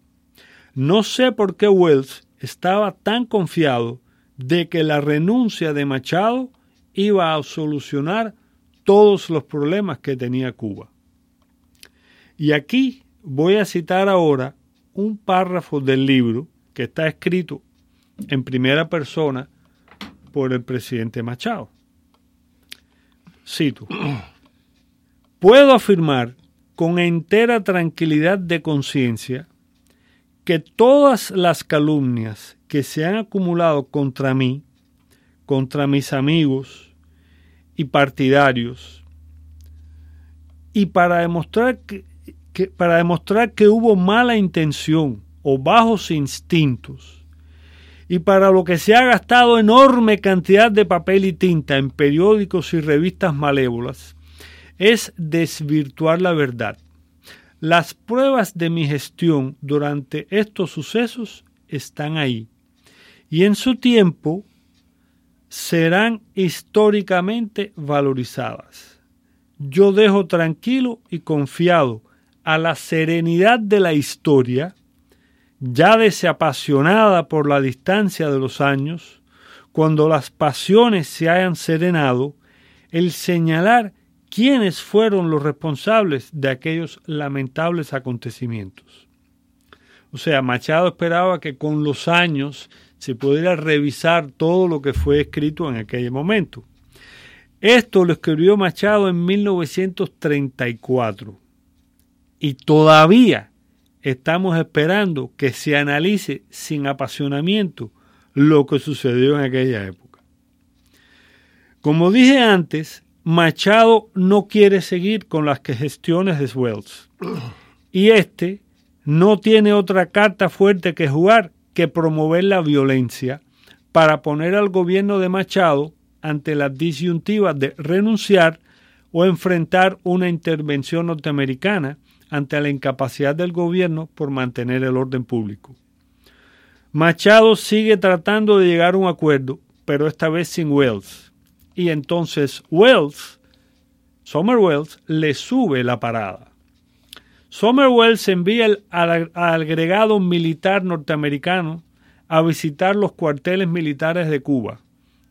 No sé por qué Wells estaba tan confiado de que la renuncia de Machado iba a solucionar todos los problemas que tenía Cuba. Y aquí voy a citar ahora un párrafo del libro que está escrito en primera persona por el presidente Machado. Cito. [CLEARS THROAT] Puedo afirmar con entera tranquilidad de conciencia que todas las calumnias que se han acumulado contra mí, contra mis amigos y partidarios, y para demostrar que, para demostrar que hubo mala intención o bajos instintos, y para lo que se ha gastado enorme cantidad de papel y tinta en periódicos y revistas malévolas, es desvirtuar la verdad. Las pruebas de mi gestión durante estos sucesos están ahí y en su tiempo serán históricamente valorizadas. Yo dejo tranquilo y confiado a la serenidad de la historia ya desapasionada por la distancia de los años, cuando las pasiones se hayan serenado, el señalar quiénes fueron los responsables de aquellos lamentables acontecimientos. O sea, Machado esperaba que con los años se pudiera revisar todo lo que fue escrito en aquel momento. Esto lo escribió Machado en 1934 y todavía estamos esperando que se analice sin apasionamiento lo que sucedió en aquella época. Como dije antes, Machado no quiere seguir con las gestiones de Wells y este no tiene otra carta fuerte que jugar que promover la violencia para poner al gobierno de Machado ante la disyuntiva de renunciar o enfrentar una intervención norteamericana ante la incapacidad del gobierno por mantener el orden público. Machado sigue tratando de llegar a un acuerdo, pero esta vez sin Wells. Y entonces Wells, Summer Wells, le sube la parada. Summer Wells envía al agregado militar norteamericano a visitar los cuarteles militares de Cuba,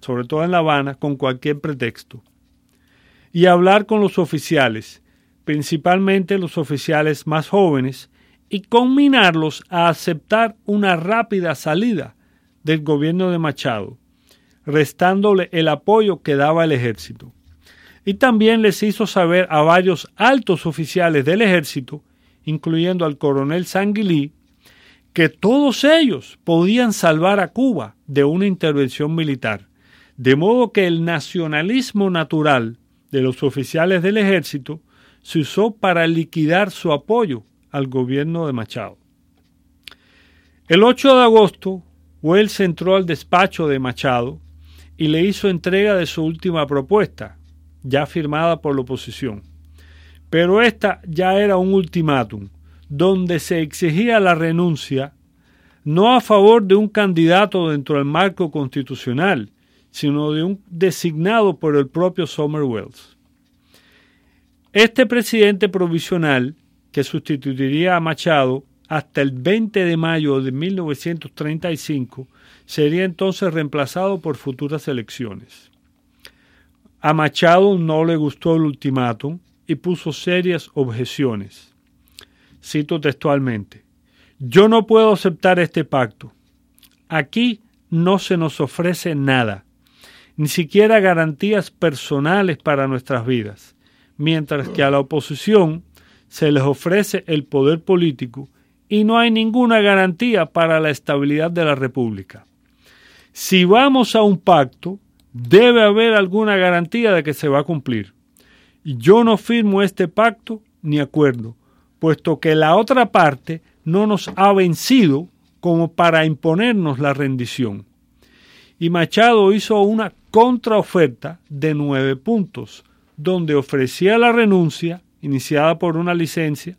sobre todo en La Habana, con cualquier pretexto. y hablar con los oficiales, principalmente los oficiales más jóvenes, y combinarlos a aceptar una rápida salida del gobierno de Machado, restándole el apoyo que daba el ejército. Y también les hizo saber a varios altos oficiales del ejército, incluyendo al coronel Sanguilí, que todos ellos podían salvar a Cuba de una intervención militar, de modo que el nacionalismo natural de los oficiales del ejército se usó para liquidar su apoyo al gobierno de Machado. El 8 de agosto, Wells entró al despacho de Machado y le hizo entrega de su última propuesta, ya firmada por la oposición. Pero esta ya era un ultimátum, donde se exigía la renuncia no a favor de un candidato dentro del marco constitucional, sino de un designado por el propio Summer Wells. Este presidente provisional, que sustituiría a Machado hasta el 20 de mayo de 1935, sería entonces reemplazado por futuras elecciones. A Machado no le gustó el ultimátum y puso serias objeciones. Cito textualmente, yo no puedo aceptar este pacto. Aquí no se nos ofrece nada, ni siquiera garantías personales para nuestras vidas, mientras que a la oposición se les ofrece el poder político y no hay ninguna garantía para la estabilidad de la República. Si vamos a un pacto, debe haber alguna garantía de que se va a cumplir. Yo no firmo este pacto ni acuerdo, puesto que la otra parte no nos ha vencido como para imponernos la rendición. Y Machado hizo una contraoferta de nueve puntos, donde ofrecía la renuncia, iniciada por una licencia,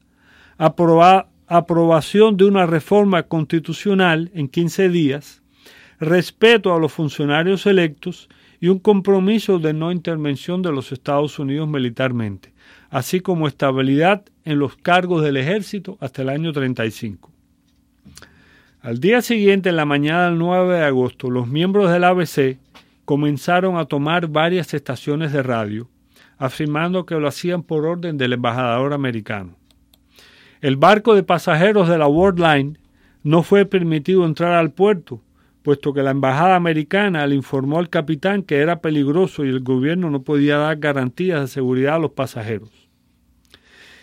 aprobación de una reforma constitucional en 15 días, respeto a los funcionarios electos y un compromiso de no intervención de los Estados Unidos militarmente así como estabilidad en los cargos del ejército hasta el año 35. Al día siguiente, en la mañana del 9 de agosto, los miembros del ABC comenzaron a tomar varias estaciones de radio, afirmando que lo hacían por orden del embajador americano. El barco de pasajeros de la World Line no fue permitido entrar al puerto, puesto que la embajada americana le informó al capitán que era peligroso y el gobierno no podía dar garantías de seguridad a los pasajeros.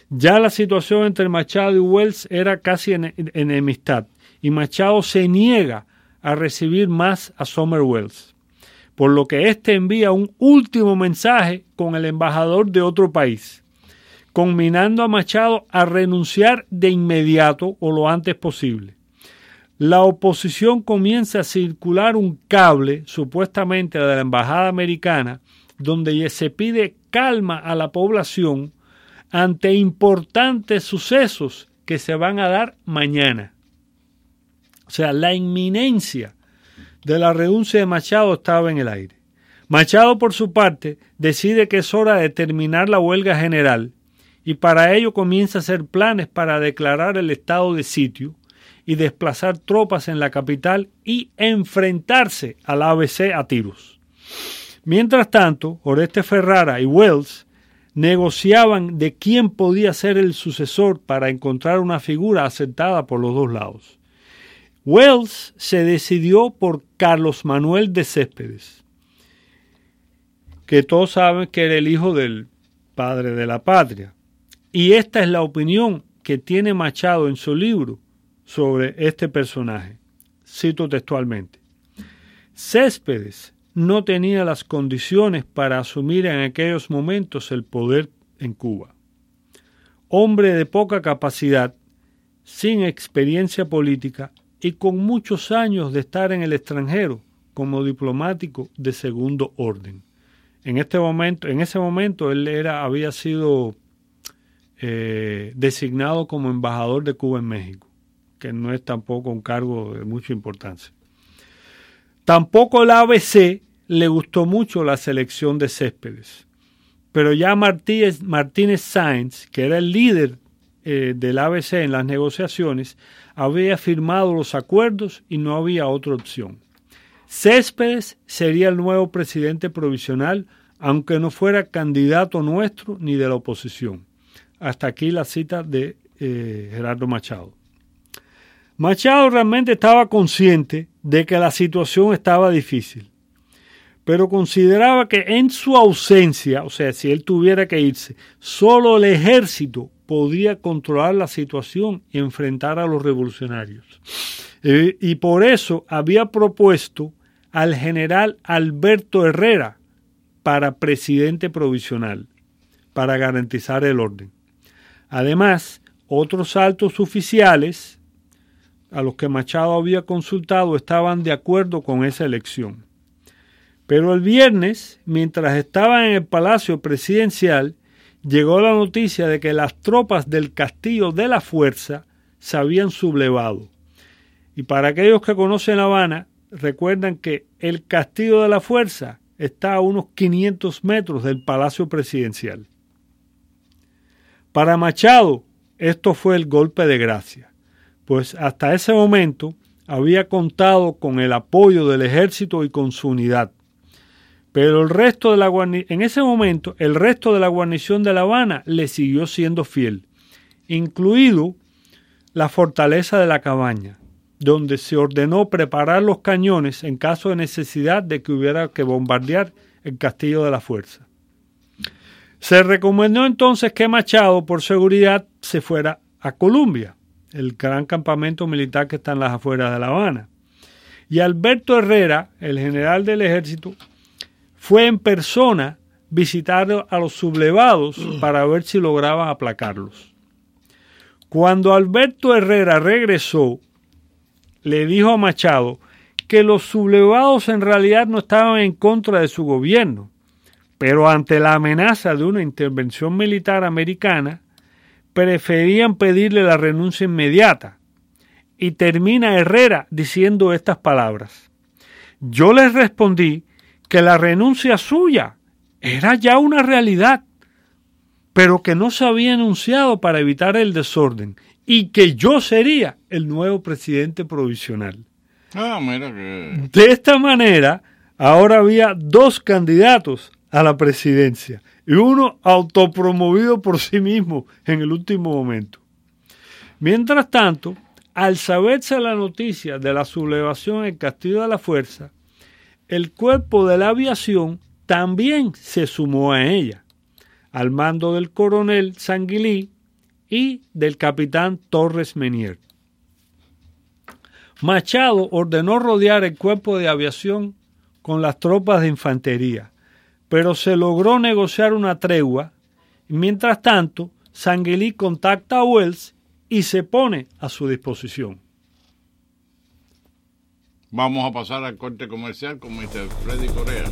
Ya la situación entre Machado y Wells era casi en enemistad y Machado se niega a recibir más a Summer Wells, por lo que éste envía un último mensaje con el embajador de otro país, combinando a Machado a renunciar de inmediato o lo antes posible la oposición comienza a circular un cable, supuestamente de la Embajada Americana, donde se pide calma a la población ante importantes sucesos que se van a dar mañana. O sea, la inminencia de la renuncia de Machado estaba en el aire. Machado, por su parte, decide que es hora de terminar la huelga general y para ello comienza a hacer planes para declarar el estado de sitio y desplazar tropas en la capital y enfrentarse al ABC a tiros. Mientras tanto, Oreste Ferrara y Wells negociaban de quién podía ser el sucesor para encontrar una figura aceptada por los dos lados. Wells se decidió por Carlos Manuel de Céspedes, que todos saben que era el hijo del padre de la patria. Y esta es la opinión que tiene Machado en su libro sobre este personaje. Cito textualmente. Céspedes no tenía las condiciones para asumir en aquellos momentos el poder en Cuba. Hombre de poca capacidad, sin experiencia política y con muchos años de estar en el extranjero como diplomático de segundo orden. En este momento, en ese momento él era, había sido eh, designado como embajador de Cuba en México que no es tampoco un cargo de mucha importancia. Tampoco la ABC le gustó mucho la selección de Céspedes, pero ya Martínez, Martínez Sáenz, que era el líder eh, del ABC en las negociaciones, había firmado los acuerdos y no había otra opción. Céspedes sería el nuevo presidente provisional, aunque no fuera candidato nuestro ni de la oposición. Hasta aquí la cita de eh, Gerardo Machado. Machado realmente estaba consciente de que la situación estaba difícil, pero consideraba que en su ausencia, o sea, si él tuviera que irse, solo el ejército podía controlar la situación y enfrentar a los revolucionarios. Eh, y por eso había propuesto al general Alberto Herrera para presidente provisional, para garantizar el orden. Además, otros altos oficiales a los que Machado había consultado estaban de acuerdo con esa elección. Pero el viernes, mientras estaba en el Palacio Presidencial, llegó la noticia de que las tropas del Castillo de la Fuerza se habían sublevado. Y para aquellos que conocen La Habana, recuerdan que el Castillo de la Fuerza está a unos 500 metros del Palacio Presidencial. Para Machado, esto fue el golpe de gracia, pues hasta ese momento había contado con el apoyo del ejército y con su unidad. Pero el resto de la en ese momento el resto de la guarnición de La Habana le siguió siendo fiel, incluido la fortaleza de la cabaña, donde se ordenó preparar los cañones en caso de necesidad de que hubiera que bombardear el castillo de la fuerza. Se recomendó entonces que Machado, por seguridad, se fuera a Colombia, el gran campamento militar que está en las afueras de La Habana. Y Alberto Herrera, el general del ejército, fue en persona visitar a los sublevados para ver si lograban aplacarlos. Cuando Alberto Herrera regresó, le dijo a Machado que los sublevados en realidad no estaban en contra de su gobierno, pero ante la amenaza de una intervención militar americana, preferían pedirle la renuncia inmediata. Y termina Herrera diciendo estas palabras. Yo les respondí que la renuncia suya era ya una realidad, pero que no se había anunciado para evitar el desorden y que yo sería el nuevo presidente provisional. Ah, mira que... De esta manera, ahora había dos candidatos a la presidencia y uno autopromovido por sí mismo en el último momento. Mientras tanto, al saberse la noticia de la sublevación en Castillo de la Fuerza, el cuerpo de la aviación también se sumó a ella, al mando del coronel Sanguilí y del capitán Torres Menier. Machado ordenó rodear el cuerpo de aviación con las tropas de infantería, pero se logró negociar una tregua y mientras tanto Sanguilí contacta a Wells y se pone a su disposición. Vamos a pasar al corte comercial con Mr. Freddy Corea.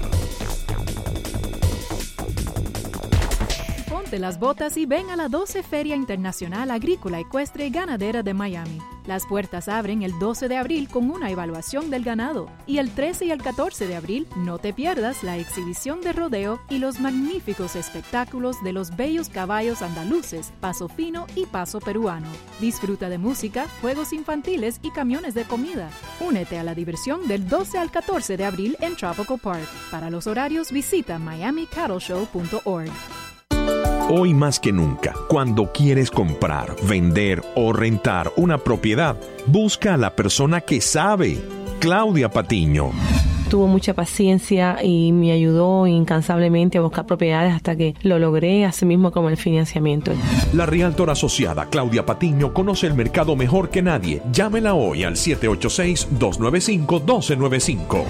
Ponte las botas y ven a la 12 Feria Internacional Agrícola Ecuestre y Ganadera de Miami. Las puertas abren el 12 de abril con una evaluación del ganado y el 13 y el 14 de abril no te pierdas la exhibición de rodeo y los magníficos espectáculos de los bellos caballos andaluces, paso fino y paso peruano. Disfruta de música, juegos infantiles y camiones de comida. Únete a la diversión del 12 al 14 de abril en Tropical Park. Para los horarios visita miamicattleshow.org. Hoy más que nunca, cuando quieres comprar, vender o rentar una propiedad, busca a la persona que sabe. Claudia Patiño. Tuvo mucha paciencia y me ayudó incansablemente a buscar propiedades hasta que lo logré, así mismo como el financiamiento. La Realtor asociada Claudia Patiño conoce el mercado mejor que nadie. Llámela hoy al 786-295-1295.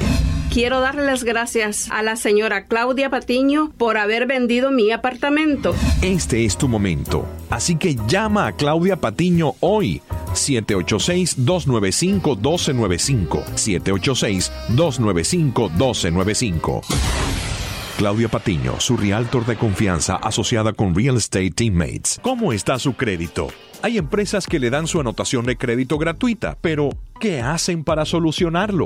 Quiero darle las gracias a la señora Claudia Patiño por haber vendido mi apartamento. Este es tu momento, así que llama a Claudia Patiño hoy. 786-295-1295. 786-295-1295. Claudia Patiño, su realtor de confianza asociada con Real Estate Teammates. ¿Cómo está su crédito? Hay empresas que le dan su anotación de crédito gratuita, pero ¿qué hacen para solucionarlo?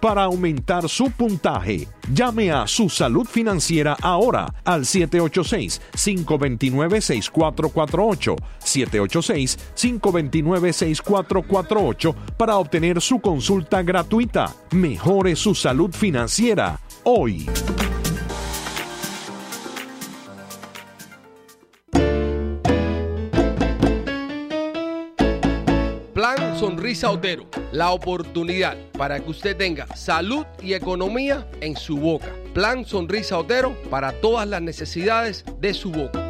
para aumentar su puntaje. Llame a su salud financiera ahora al 786-529-6448. 786-529-6448 para obtener su consulta gratuita. Mejore su salud financiera hoy. Sonrisa Otero, la oportunidad para que usted tenga salud y economía en su boca. Plan Sonrisa Otero para todas las necesidades de su boca.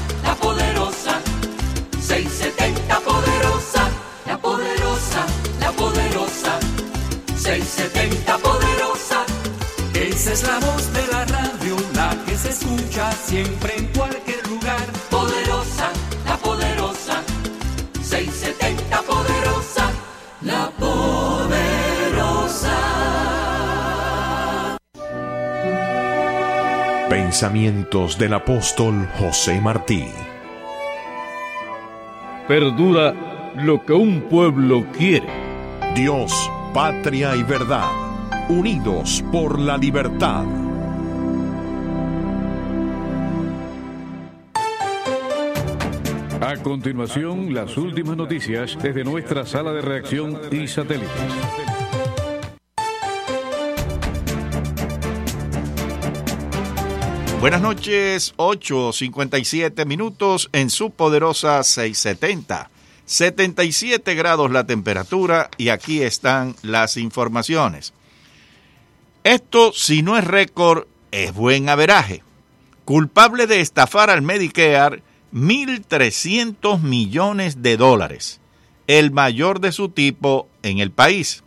670 poderosa. Esa es la voz de la radio, la que se escucha siempre en cualquier lugar. Poderosa, la poderosa, 670 poderosa, la poderosa. Pensamientos del apóstol José Martí. Perdura lo que un pueblo quiere. Dios, patria y verdad, unidos por la libertad. A continuación, las últimas noticias desde nuestra sala de reacción y satélites. Buenas noches, 8.57 minutos en su poderosa 670. 77 grados la temperatura y aquí están las informaciones. Esto, si no es récord, es buen averaje. Culpable de estafar al Medicare 1.300 millones de dólares, el mayor de su tipo en el país.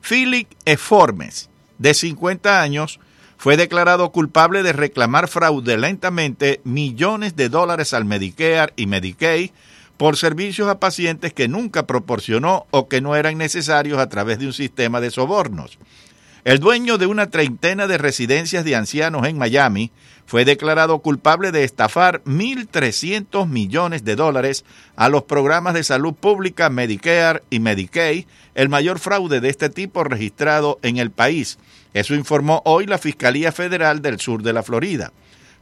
Philip Eformes, de 50 años, fue declarado culpable de reclamar fraudulentamente millones de dólares al Medicare y Medicaid por servicios a pacientes que nunca proporcionó o que no eran necesarios a través de un sistema de sobornos. El dueño de una treintena de residencias de ancianos en Miami fue declarado culpable de estafar 1.300 millones de dólares a los programas de salud pública Medicare y Medicaid, el mayor fraude de este tipo registrado en el país. Eso informó hoy la Fiscalía Federal del Sur de la Florida.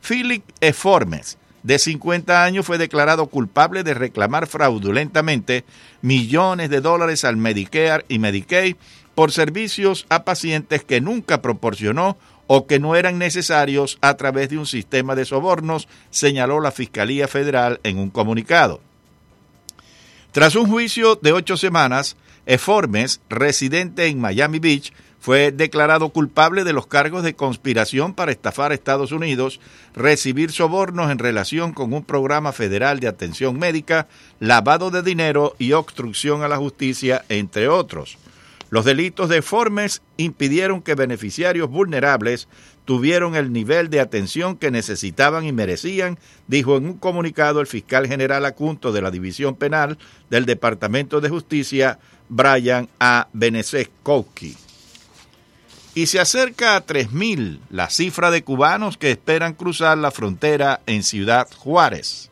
Philip Eformes, de 50 años, fue declarado culpable de reclamar fraudulentamente millones de dólares al Medicare y Medicaid por servicios a pacientes que nunca proporcionó o que no eran necesarios a través de un sistema de sobornos, señaló la Fiscalía Federal en un comunicado. Tras un juicio de ocho semanas, Eformes, residente en Miami Beach, fue declarado culpable de los cargos de conspiración para estafar a Estados Unidos, recibir sobornos en relación con un programa federal de atención médica, lavado de dinero y obstrucción a la justicia, entre otros. Los delitos de Formes impidieron que beneficiarios vulnerables tuvieron el nivel de atención que necesitaban y merecían, dijo en un comunicado el fiscal general adjunto de la División Penal del Departamento de Justicia, Brian A. Benezekowski. Y se acerca a 3.000 la cifra de cubanos que esperan cruzar la frontera en Ciudad Juárez.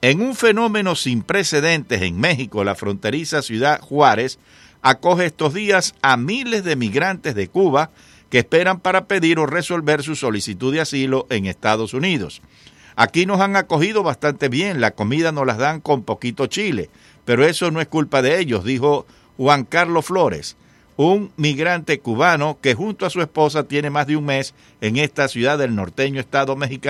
En un fenómeno sin precedentes en México, la fronteriza Ciudad Juárez acoge estos días a miles de migrantes de Cuba que esperan para pedir o resolver su solicitud de asilo en Estados Unidos. Aquí nos han acogido bastante bien, la comida nos las dan con poquito chile, pero eso no es culpa de ellos, dijo Juan Carlos Flores, un migrante cubano que junto a su esposa tiene más de un mes en esta ciudad del norteño estado mexicano